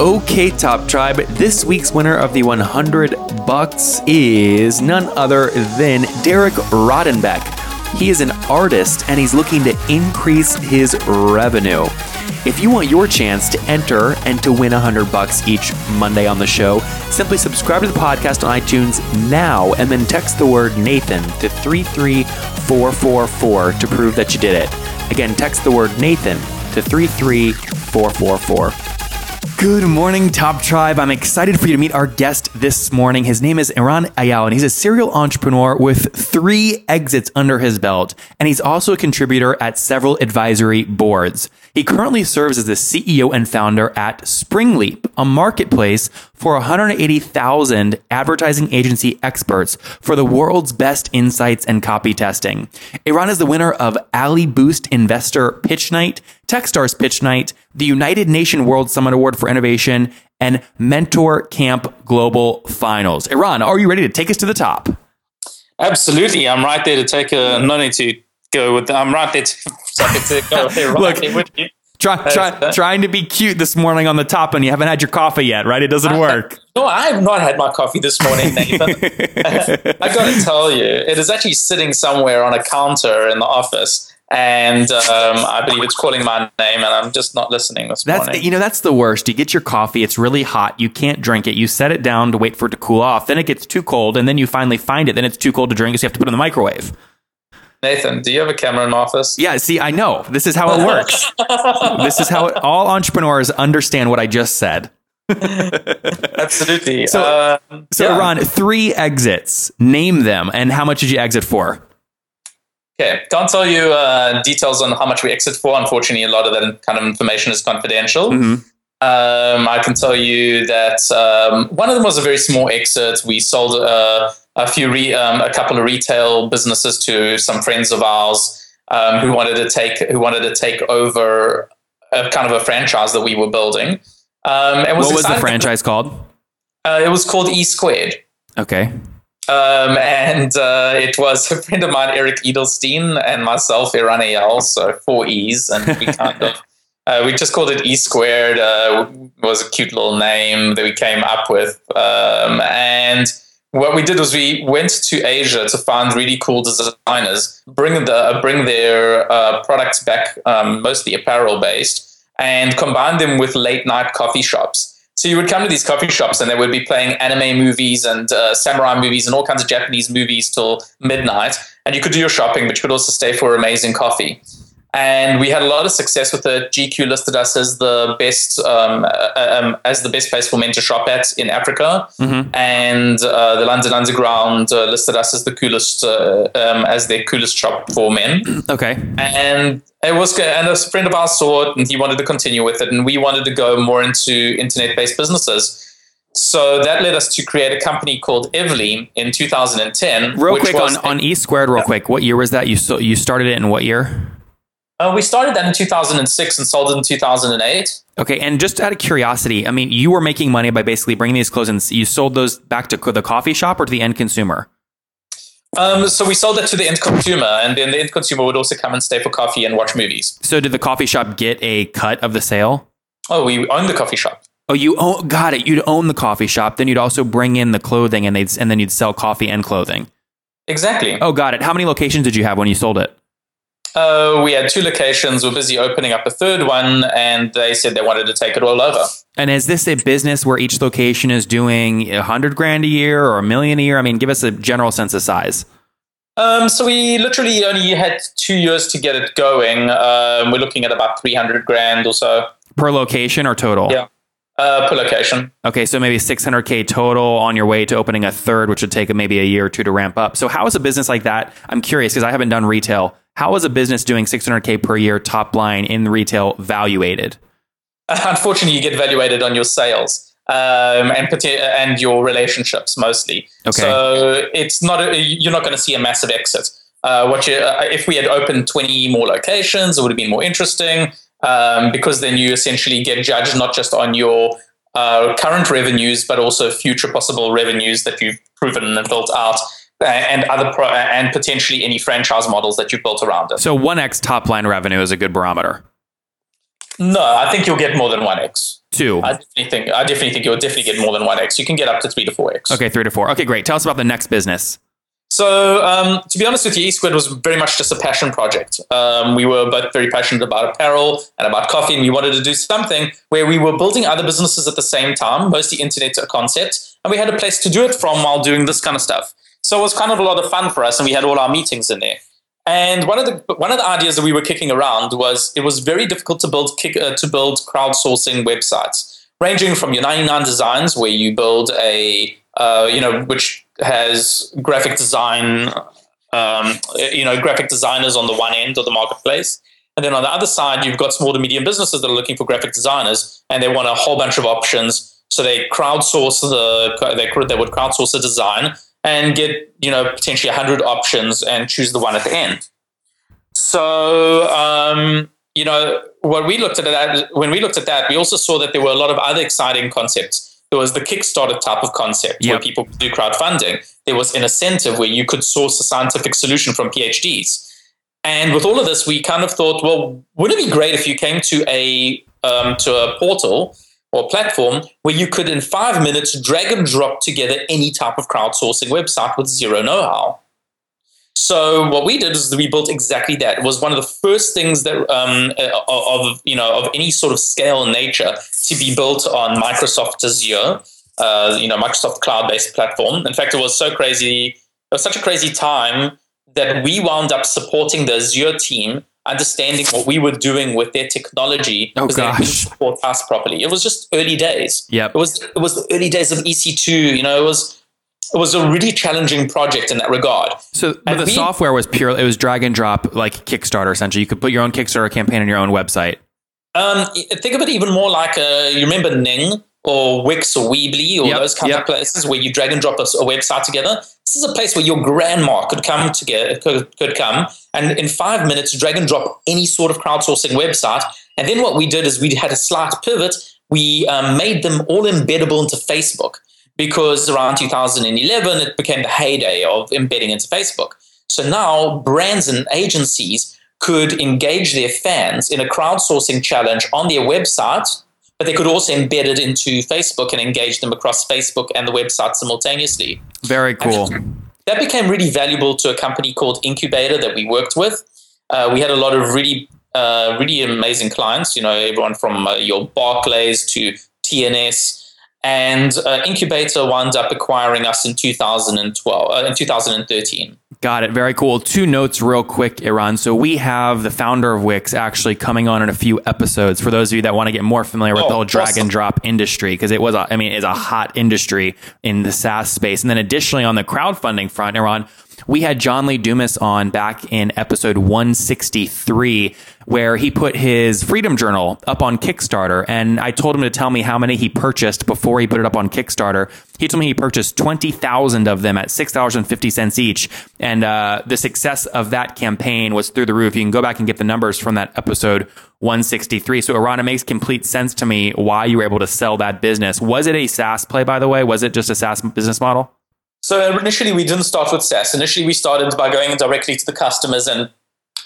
Okay, Top Tribe, this week's winner of the 100 bucks is none other than Derek Rodenbeck. He is an artist and he's looking to increase his revenue. If you want your chance to enter and to win 100 bucks each Monday on the show, simply subscribe to the podcast on iTunes now and then text the word Nathan to 33444 to prove that you did it. Again, text the word Nathan to 33444. Good morning, Top Tribe. I'm excited for you to meet our guest this morning. His name is Eran Eyal, and he's a serial entrepreneur with three exits under his belt. And he's also a contributor at several advisory boards. He currently serves as the CEO and founder at Springleap, a marketplace for 180,000 advertising agency experts for the world's best insights and copy testing. Eran is the winner of Ali Boost Investor Pitch Night, Techstars Pitch Night, the United Nation World Summit Award for Innovation, and Mentor Camp Global Finals. Eran, are you ready to take us to the top? Absolutely. I'm right there to take a, not only to go with, I'm right there to, to go there right Look, with you. Try, try, trying to be cute this morning on the top, and you haven't had your coffee yet, right? It doesn't work. No, I have not had my coffee this morning, Nathan. I got to tell you, it is actually sitting somewhere on a counter in the office. And um, I believe it's calling my name, and I'm just not listening this That's morning. you know that's the worst. You get your coffee, it's really hot, you can't drink it. You set it down to wait for it to cool off. Then it gets too cold, and then you finally find it. Then it's too cold to drink, so you have to put it in the microwave. Nathan, do you have a camera in office? Yeah, see, I know this is how it works. this is how it, all entrepreneurs understand what I just said. Absolutely. So- Um, So, yeah. Ron, three exits. Name them, and how much did you exit for? Okay, can't tell you uh, details on how much we exit for. Unfortunately, a lot of that kind of information is confidential. Mhm. Um, I can tell you that um, one of them was a very small exit. We sold uh, a few, re- um, a couple of retail businesses to some friends of ours um, who wanted to take who wanted to take over a kind of a franchise that we were building. Um, and What was the franchise called? Uh, it was called E Squared. Okay. Um, and uh, it was a friend of mine, Eric Edelstein, and myself, Eran Eyal, so four E's, and we kind of uh, we just called it E squared. Uh, was a cute little name that we came up with, um, and what we did was we went to Asia to find really cool designers, bring the bring their uh, products back, um, mostly apparel based, and combine them with late night coffee shops. So you would come to these coffee shops and they would be playing anime movies and uh, samurai movies and all kinds of Japanese movies till midnight. And you could do your shopping, but you could also stay for amazing coffee. And we had a lot of success with it. GQ listed us as the best um, uh, um, as the best place for men to shop at in Africa, and uh, the London Underground uh, listed us as the coolest uh, um, as their coolest shop for men Okay. and it was good. And a friend of ours saw it, and he wanted to continue with it, and we wanted to go more into internet-based businesses. So that led us to create a company called Evely in 2010. Real which quick on, on E squared, real quick. What year was that? You so, you started it in what year? Uh, we started that in 2006 and sold it in 2008. Okay, and just out of curiosity, I mean, you were making money by basically bringing these clothes and you sold those back to the coffee shop or to the end consumer. Um, so we sold it to the end consumer, and then the end consumer would also come and stay for coffee and watch movies. So did the coffee shop get a cut of the sale? Oh, we own the coffee shop. Oh, you own, got it. You'd own the coffee shop, then you'd also bring in the clothing, and they'd and then you'd sell coffee and clothing. Exactly. Oh, got it. How many locations did you have when you sold it? Uh, we had two locations. We're busy opening up a third one, and they said they wanted to take it all over. And is this a business where each location is doing a hundred grand a year or a million a year? I mean, give us a general sense of size. Um, so we literally only had two years to get it going. Um, we're looking at about 300 grand or so Per location or total? Yeah. uh, per location. Okay, so maybe 600K total on your way to opening a third, which would take maybe a year or two to ramp up. So, how is a business like that? I'm curious because I haven't done retail. How is a business doing 600K per year top line in retail valuated? Unfortunately, you get valuated on your sales. um, and and your relationships mostly. Okay. So it's not a, you're not going to see a massive exit. Uh, what you, uh, if we had opened 20 more locations, it would have been more interesting um, because then you essentially get judged not just on your uh, current revenues, but also future possible revenues that you've proven and built out, and other pro- and potentially any franchise models that you've built around it. So 1x top line revenue is a good barometer. No, I think you'll get more than one x. Two. I definitely think I definitely think you'll definitely get more than one x. You can get up to three to four x. Okay, three to four. Okay, great. Tell us about the next business. So, um, to be honest with you, eSquared was very much just a passion project. Um, we were both very passionate about apparel and about coffee, and we wanted to do something where we were building other businesses at the same time, mostly internet concepts, and we had a place to do it from while doing this kind of stuff. So it was kind of a lot of fun for us, and we had all our meetings in there. And one of the one of the ideas that we were kicking around was it was very difficult to build kick, uh, to build crowdsourcing websites, ranging from your 99 designs, where you build a uh, you know which has graphic design, um, you know graphic designers on the one end of the marketplace, and then on the other side you've got small to medium businesses that are looking for graphic designers, and they want a whole bunch of options. So they crowdsource the they, they would crowdsource a design and get you know potentially 100 options and choose the one at the end. So um, you know what we looked at that when we looked at that we also saw that there were a lot of other exciting concepts. There was the kickstarter type of concept where people could do crowdfunding. There was InnoCentive where you could source a scientific solution from phds and with all of this we kind of thought well wouldn't it be great if you came to a um, to a portal or platform where you could in five minutes drag and drop together any type of crowdsourcing website with zero know-how so what we did is we built exactly that. It was one of the first things that um, uh, of you know of any sort of scale nature to be built on Microsoft Azure, uh, you know Microsoft cloud-based platform. In fact, it was so crazy. It was such a crazy time that we wound up supporting the Azure team, understanding what we were doing with their technology Oh, because they couldn't gosh. support us properly. It was just early days. Yeah, It was it was the early days of EC2. You know, it was it was a really challenging project in that regard. So, And the we- software was pure. It was drag and drop, like Kickstarter. Essentially, you could put your own Kickstarter campaign on your own website. Um, think of it even more like uh, you remember Ning or Wix or Weebly or Yep, those kind yep. of places where you drag and drop a, a website together. This is a place where your grandma could come together, could, could come and in five minutes drag and drop any sort of crowdsourcing website. And then what we did is we had a slight pivot. We um, made them all embeddable into Facebook because around 2011 it became the heyday of embedding into Facebook. So now brands and agencies could engage their fans in a crowdsourcing challenge on their website, but they could also embed it into Facebook and engage them across Facebook and the website simultaneously. Very cool. That became really valuable to a company called Incubeta that we worked with. Uh, we had a lot of really, uh, really amazing clients. You know, everyone from uh, your Barclays to TNS, and uh, Incubeta wound up acquiring us in 2012, uh, in 2013. Got it. Very cool. Two notes, real quick, Eran. So we have the founder of Wix actually coming on in a few episodes. For those of you that want to get more familiar with Oh, the whole drag awesome. and drop industry, because it was, a, I mean, it's a hot industry in the SaaS space. And then additionally, on the crowdfunding front, Eran, we had John Lee Dumas on back in episode 163, where he put his Freedom Journal up on Kickstarter. And I told him to tell me how many he purchased before he put it up on Kickstarter. He told me he purchased 20,000 of them at $6.50 each. And uh, the success of that campaign was through the roof. You can go back and get the numbers from that episode 163. So, Eran, it makes complete sense to me why you were able to sell that business. Was it a SaaS play, by the way? Was it just a SaaS business model? So initially, we didn't start with SaaS. Initially, we started by going directly to the customers and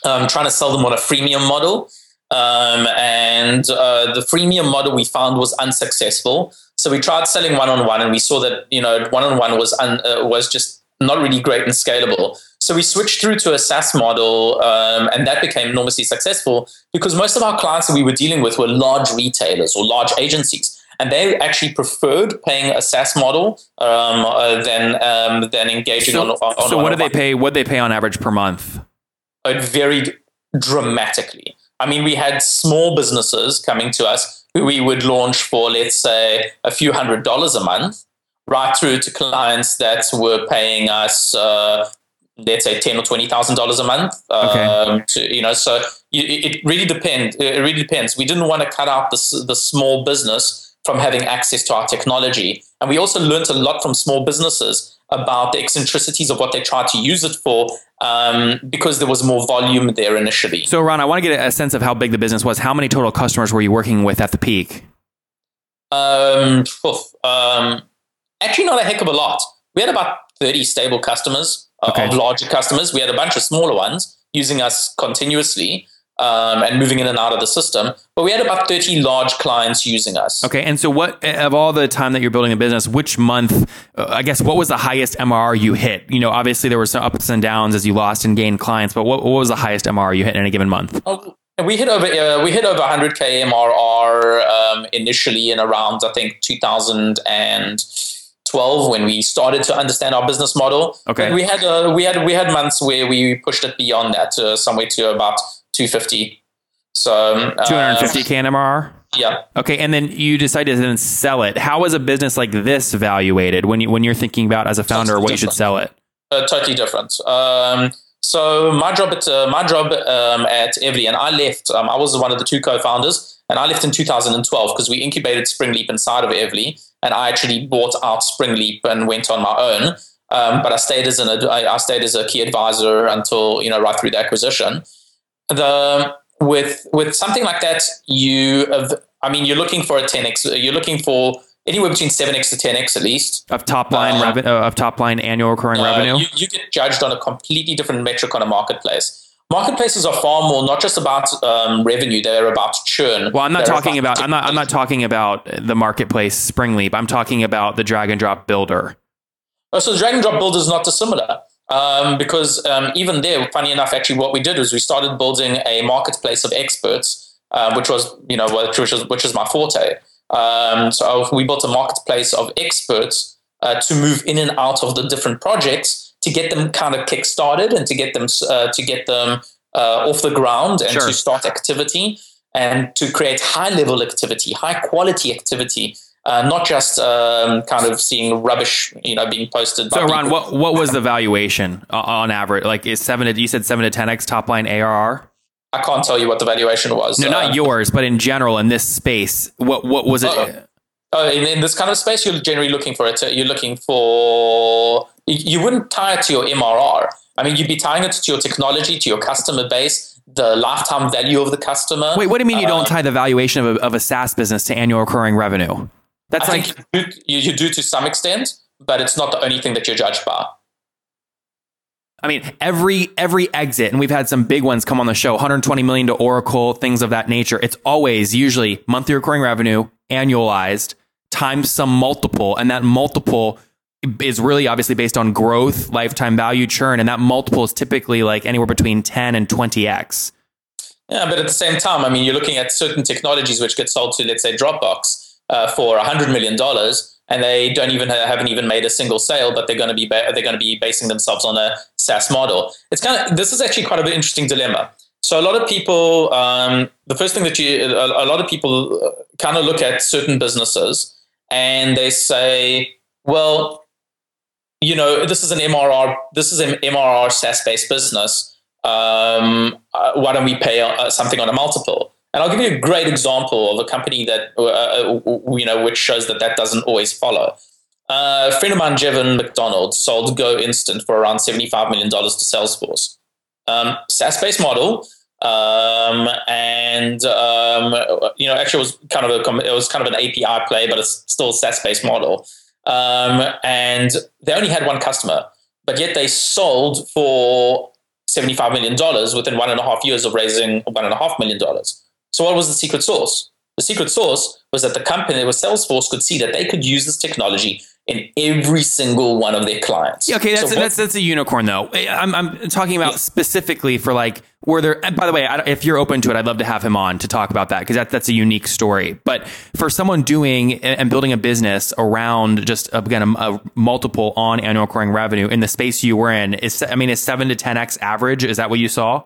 um, trying to sell them on a freemium model. Um, and uh, the freemium model we found was unsuccessful. So we tried selling one on one, and we saw that you know one on one was un, uh, was just not really great and scalable. So we switched through to a SaaS model, um, and that became enormously successful because most of our clients that we were dealing with were large retailers or large agencies and they actually preferred paying a SaaS model um, uh, than um, than engaging on. on so on what a do they pay? What do they pay on average per month? It varied dramatically. I mean, we had small businesses coming to us who we would launch for, let's say, a few hundred dollars a month, right through to clients that were paying us, uh, let's say, ten or twenty thousand dollars a month. Okay. Um, to, you know, so you, it really depends. It really depends. We didn't want to cut out the the small business from having access to our technology. And we also learned a lot from small businesses about the eccentricities of what they tried to use it for um, because there was more volume there initially. So, Ron, I want to get a sense of how big the business was. How many total customers were you working with at the peak? Um, um, actually, not a heck of a lot. We had about 30 stable customers uh, okay. of larger customers. We had a bunch of smaller ones using us continuously um, and moving in and out of the system. But we had about 30 large clients using us. Okay. And so, what of all the time that you're building a business, which month, uh, I guess, what was the highest MRR you hit? You know, obviously there were some ups and downs as you lost and gained clients, but what, what was the highest MRR you hit in any given month? Oh, we hit over uh, we hit over 100k MRR um, initially in around I think 2012 when we started to understand our business model. Okay, but we had uh, we had we had months where we pushed it beyond that uh, somewhere to about 250. So um, 250k MRR. Yeah. Okay, and then you decided to then sell it. How is a business like this evaluated when you when you're thinking about as a founder totally what different. you should sell it? Uh, totally different. Um, so my job at uh, my job um, at Evely, and I left. Um, I was one of the two co-founders, and I left in 2012 because we incubated Springleap inside of Evely, and I actually bought out Springleap and went on my own. Um, but I stayed as an I stayed as a key advisor until you know right through the acquisition the with with something like that, you have, I mean, you're looking for a 10x. You're looking for anywhere between 7x to 10x at least of top line uh, revenue uh, of top line annual recurring uh, revenue. You, you, get judged on a completely different metric on a marketplace. Marketplaces are far more not just about um, revenue; they're about churn. Well, I'm not they're talking about, about I'm not I'm not talking about the marketplace Springleap. I'm talking about the drag and drop builder. Oh, so the drag and drop builder is not dissimilar um, because um, even there, funny enough, actually, what we did was we started building a marketplace of experts, uh, which was you know which was which is my forte. Um, so we built a marketplace of experts uh, to move in and out of the different projects to get them kind of kick started and to get them uh, to get them uh, off the ground and sure. to start activity and to create high level activity, high quality activity uh, not just um, kind of seeing rubbish, you know, being posted. So, Ron, what what was the valuation on average? Like, is seven to you said seven to ten x top line ARR? I can't tell you what the valuation was. No, uh, not yours, but in general in this space, what what was it? Uh, uh, in, in, this kind of space, you're generally looking for it. You're looking for you, you wouldn't tie it to your MRR. I mean, you'd be tying it to your technology, to your customer base, the lifetime value of the customer. Wait, what do you mean you don't uh, tie the valuation of a, of a SaaS business to annual recurring revenue? That's I like you do, you do to some extent, but it's not the only thing that you're judged by. I mean, every every exit, and we've had some big ones come on the show, 120 million to Oracle, things of that nature. It's always usually monthly recurring revenue, annualized, times some multiple, and that multiple is really obviously based on growth, lifetime value, churn, and that multiple is typically like anywhere between 10 and 20x. Yeah, but at the same time, I mean, you're looking at certain technologies which get sold to, let's say, Dropbox uh, for $100 million and they don't even have, haven't even made a single sale, but they're going to be ba- they're going to be basing themselves on a SaaS model. It's kind of this is actually quite an interesting dilemma. So a lot of people, um, the first thing that you, a, a lot of people uh, kind of look at certain businesses and they say, well, you know, this is an MRR, this is an MRR SaaS based business. Um, uh, why don't we pay uh, something on a multiple? And I'll give you a great example of a company that, uh, uh you know, which shows that that doesn't always follow. Uh, a friend of mine, Jevon McDonald, sold Go Instant for around $75 million to Salesforce. Um, SaaS-based model, um, and um, you know, actually, it was kind of a it was kind of an API play, but it's still a SaaS-based model. Um, and they only had one customer, but yet they sold for $75 million within one and a half years of raising one and a half million dollars. So what was the secret sauce? The secret sauce was that the company, was Salesforce, could see that they could use this technology in every single one of their clients. Yeah, okay, that's, so that's that's a unicorn though. I'm, I'm talking about yeah. specifically for like where there. by the way, if you're open to it, I'd love to have him on to talk about that because that, that's a unique story. But for someone doing and building a business around just again a, a multiple on annual recurring revenue in the space you were in is I mean is seven to ten x average. Is that what you saw?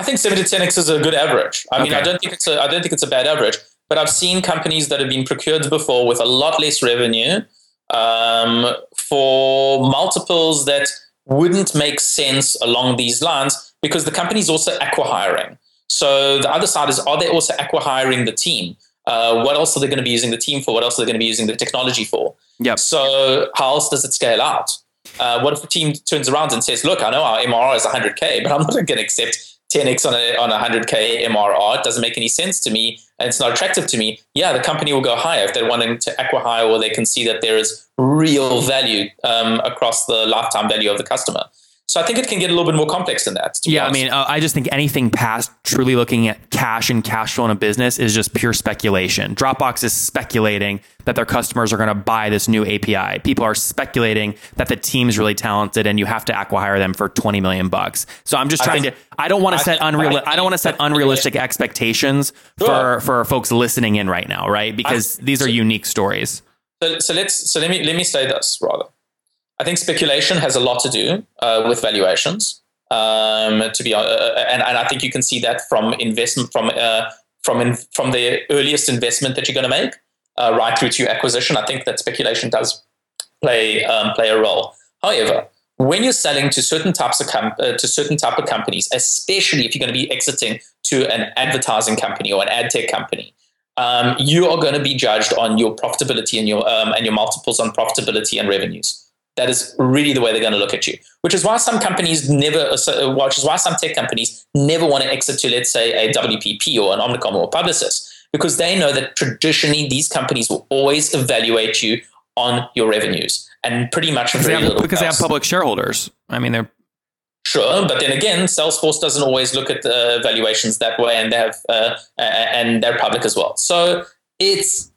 I think seven to ten x is a good average. I mean, I don't think it's a I don't think it's a bad average. But I've seen companies that have been procured before with a lot less revenue um, for multiples that wouldn't make sense along these lines because the company's also acquiring. So the other side is, are they also acquiring the team? Uh, what else are they going to be using the team for? What else are they going to be using the technology for? Yep. So how else does it scale out? Uh, what if the team turns around and says, "Look, I know our MRR is 100k, but I'm not going to accept 10x on a on a 100k MRR. It doesn't make any sense to me, and it's not attractive to me." Yeah, the company will go higher if they're wanting to acquire, higher, or they can see that there is real value um, across the lifetime value of the customer. So I think it can get a little bit more complex than that. Yeah, I mean, uh, I just think anything past truly looking at cash and cash flow in a business is just pure speculation. Dropbox is speculating that their customers are going to buy this new API. People are speculating that the team's really talented and you have to acquire them for 20 million bucks. So I'm just trying to I don't want to set unreal I don't want to set unrealistic expectations for for folks listening in right now, right? Because these are unique stories. So, so let's so let me let me say this rather. I think speculation has a lot to do uh, with valuations. Um, to be uh, and, and I think you can see that from investment from uh, from in, from the earliest investment that you're going to make uh, right through to your acquisition. I think that speculation does play um, play a role. However, when you're selling to certain types of com- uh, to certain type of companies, especially if you're going to be exiting to an advertising company or an ad tech company, um, you are going to be judged on your profitability and your um, and your multiples on profitability and revenues. That is really the way they're going to look at you. Which is why some companies never, uh, which is why some tech companies never want to exit to, let's say, a WPP or an Omnicom or a Publicis, because they know that traditionally these companies will always evaluate you on your revenues and pretty much very have, little because they have public shareholders. I mean, they're Sure, but then again, Salesforce doesn't always look at the valuations that way, and they have uh, and they're public as well. So it's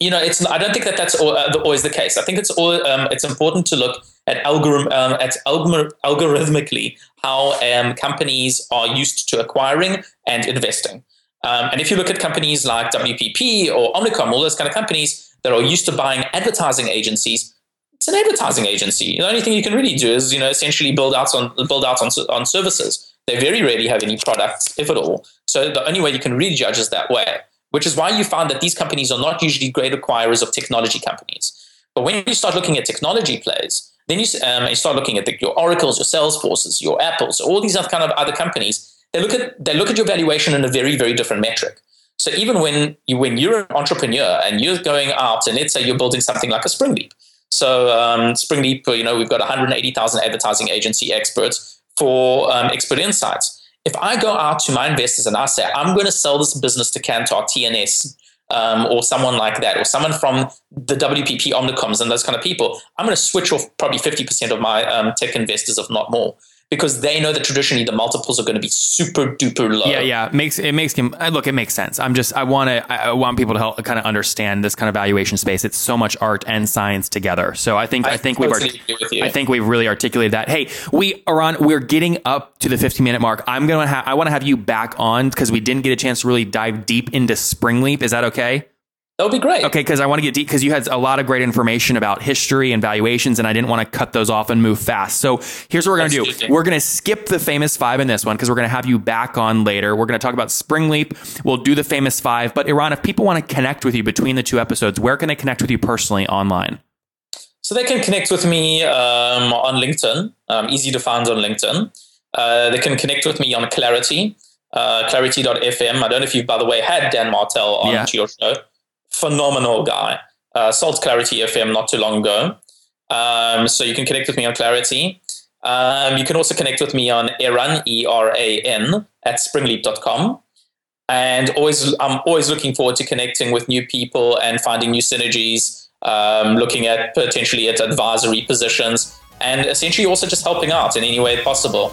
you know, it's I don't think that that's uh, always the case. I think it's all um, it's important to look at algorithm um, at algor- algorithmically how um, companies are used to acquiring and investing. Um, and if you look at companies like WPP or Omnicom, all those kind of companies that are used to buying advertising agencies, it's an advertising agency. The only thing you can really do is, you know, essentially build out on build out on, on services. They very rarely have any products, if at all. So the only way you can really judge is that way. Which is why you found that these companies are not usually great acquirers of technology companies. But when you start looking at technology plays, then you, um, you start looking at the, your Oracles, your Salesforces, your Apples, all these other kind of other companies. They look at they look at your valuation in a very very different metric. So even when you when you're an entrepreneur and you're going out and let's say you're building something like a Springleap. So um, Springleap, you know, we've got 180,000 advertising agency experts for um, expert insights. If I go out to my investors and I say I'm going to sell this business to Kantar, TNS, um, or someone like that, or someone from the WPP Omnicoms and those kind of people, I'm going to switch off probably 50% of my um, tech investors, if not more because they know that traditionally the multiples are going to be super duper low. Yeah, yeah, makes it makes him uh, look. It makes sense. I'm just I want to I want people to help kind of understand this kind of valuation space. It's so much art and science together. So I think I, I think totally we've you. I think we've really articulated that. Hey, we are on. We're getting up to the 15 minute mark. I'm gonna have I want to have you back on because we didn't get a chance to really dive deep into Springleap. Is that okay? That would be great. Okay, because I want to get deep because you had a lot of great information about history and valuations, and I didn't want to cut those off and move fast. So here's what we're going to do we're going to skip the famous five in this one because we're going to have you back on later. We're going to talk about Springleap. We'll do the famous five. But Eran, if people want to connect with you between the two episodes, where can they connect with you personally online? So they can connect with me um, on LinkedIn. Um, easy to find on LinkedIn. Uh, they can connect with me on Clarity, uh, clarity.fm. I don't know if you've, by the way, had Dan Martell on Yeah. to your show. Phenomenal guy. Uh, sold Clarity FM not too long ago. Um, so you can connect with me on Clarity. Um, you can also connect with me on Eran, E R A N, at springleap.com. And always, I'm always looking forward to connecting with new people and finding new synergies, um, looking at potentially at advisory positions, and essentially also just helping out in any way possible.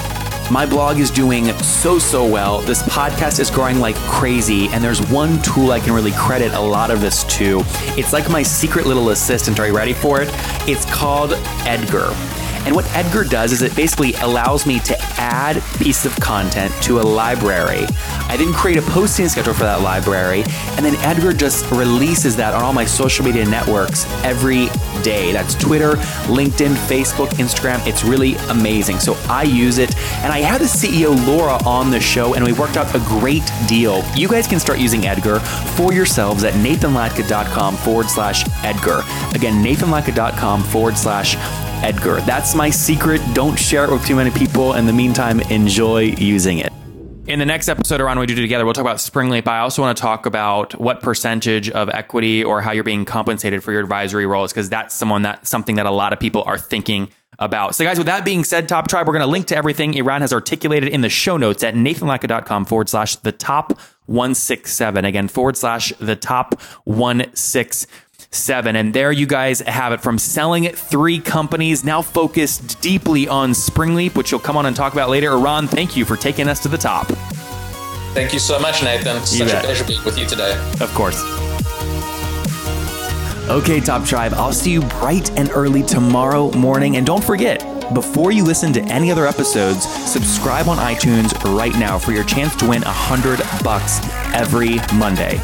My blog is doing so, so well. This podcast is growing like crazy, and there's one tool I can really credit a lot of this to. It's like my secret little assistant. Are you ready for it? It's called Edgar. And what Edgar does is it basically allows me to add pieces of content to a library. I then create a posting schedule for that library, and then Edgar just releases that on all my social media networks every day. That's Twitter, LinkedIn, Facebook, Instagram. It's really amazing. So I use it, and I had the CEO Laura on the show, and we worked out a great deal. You guys can start using Edgar for yourselves at nathanlatka.com forward slash Edgar. Again, nathanlatka.com forward slash Edgar. That's my secret. Don't share it with too many people. In the meantime, enjoy using it. In the next episode around we do together, we'll talk about Springleap. I also want to talk about what percentage of equity or how you're being compensated for your advisory roles, because that's someone that something that a lot of people are thinking about. So, guys, with that being said, Top Tribe, we're going to link to everything Eran has articulated in the show notes at nathanlatka.com forward slash the top 167. Again, forward slash the top 167. And there you guys have it from selling three companies, now focused deeply on Springleap, which you'll come on and talk about later. Eran, thank you for taking us to the top. Thank you so much, Nathan. Such a pleasure being with you today. Of course. Okay, Top Tribe, I'll see you bright and early tomorrow morning. And don't forget, before you listen to any other episodes, subscribe on iTunes right now for your chance to win a hundred bucks every Monday.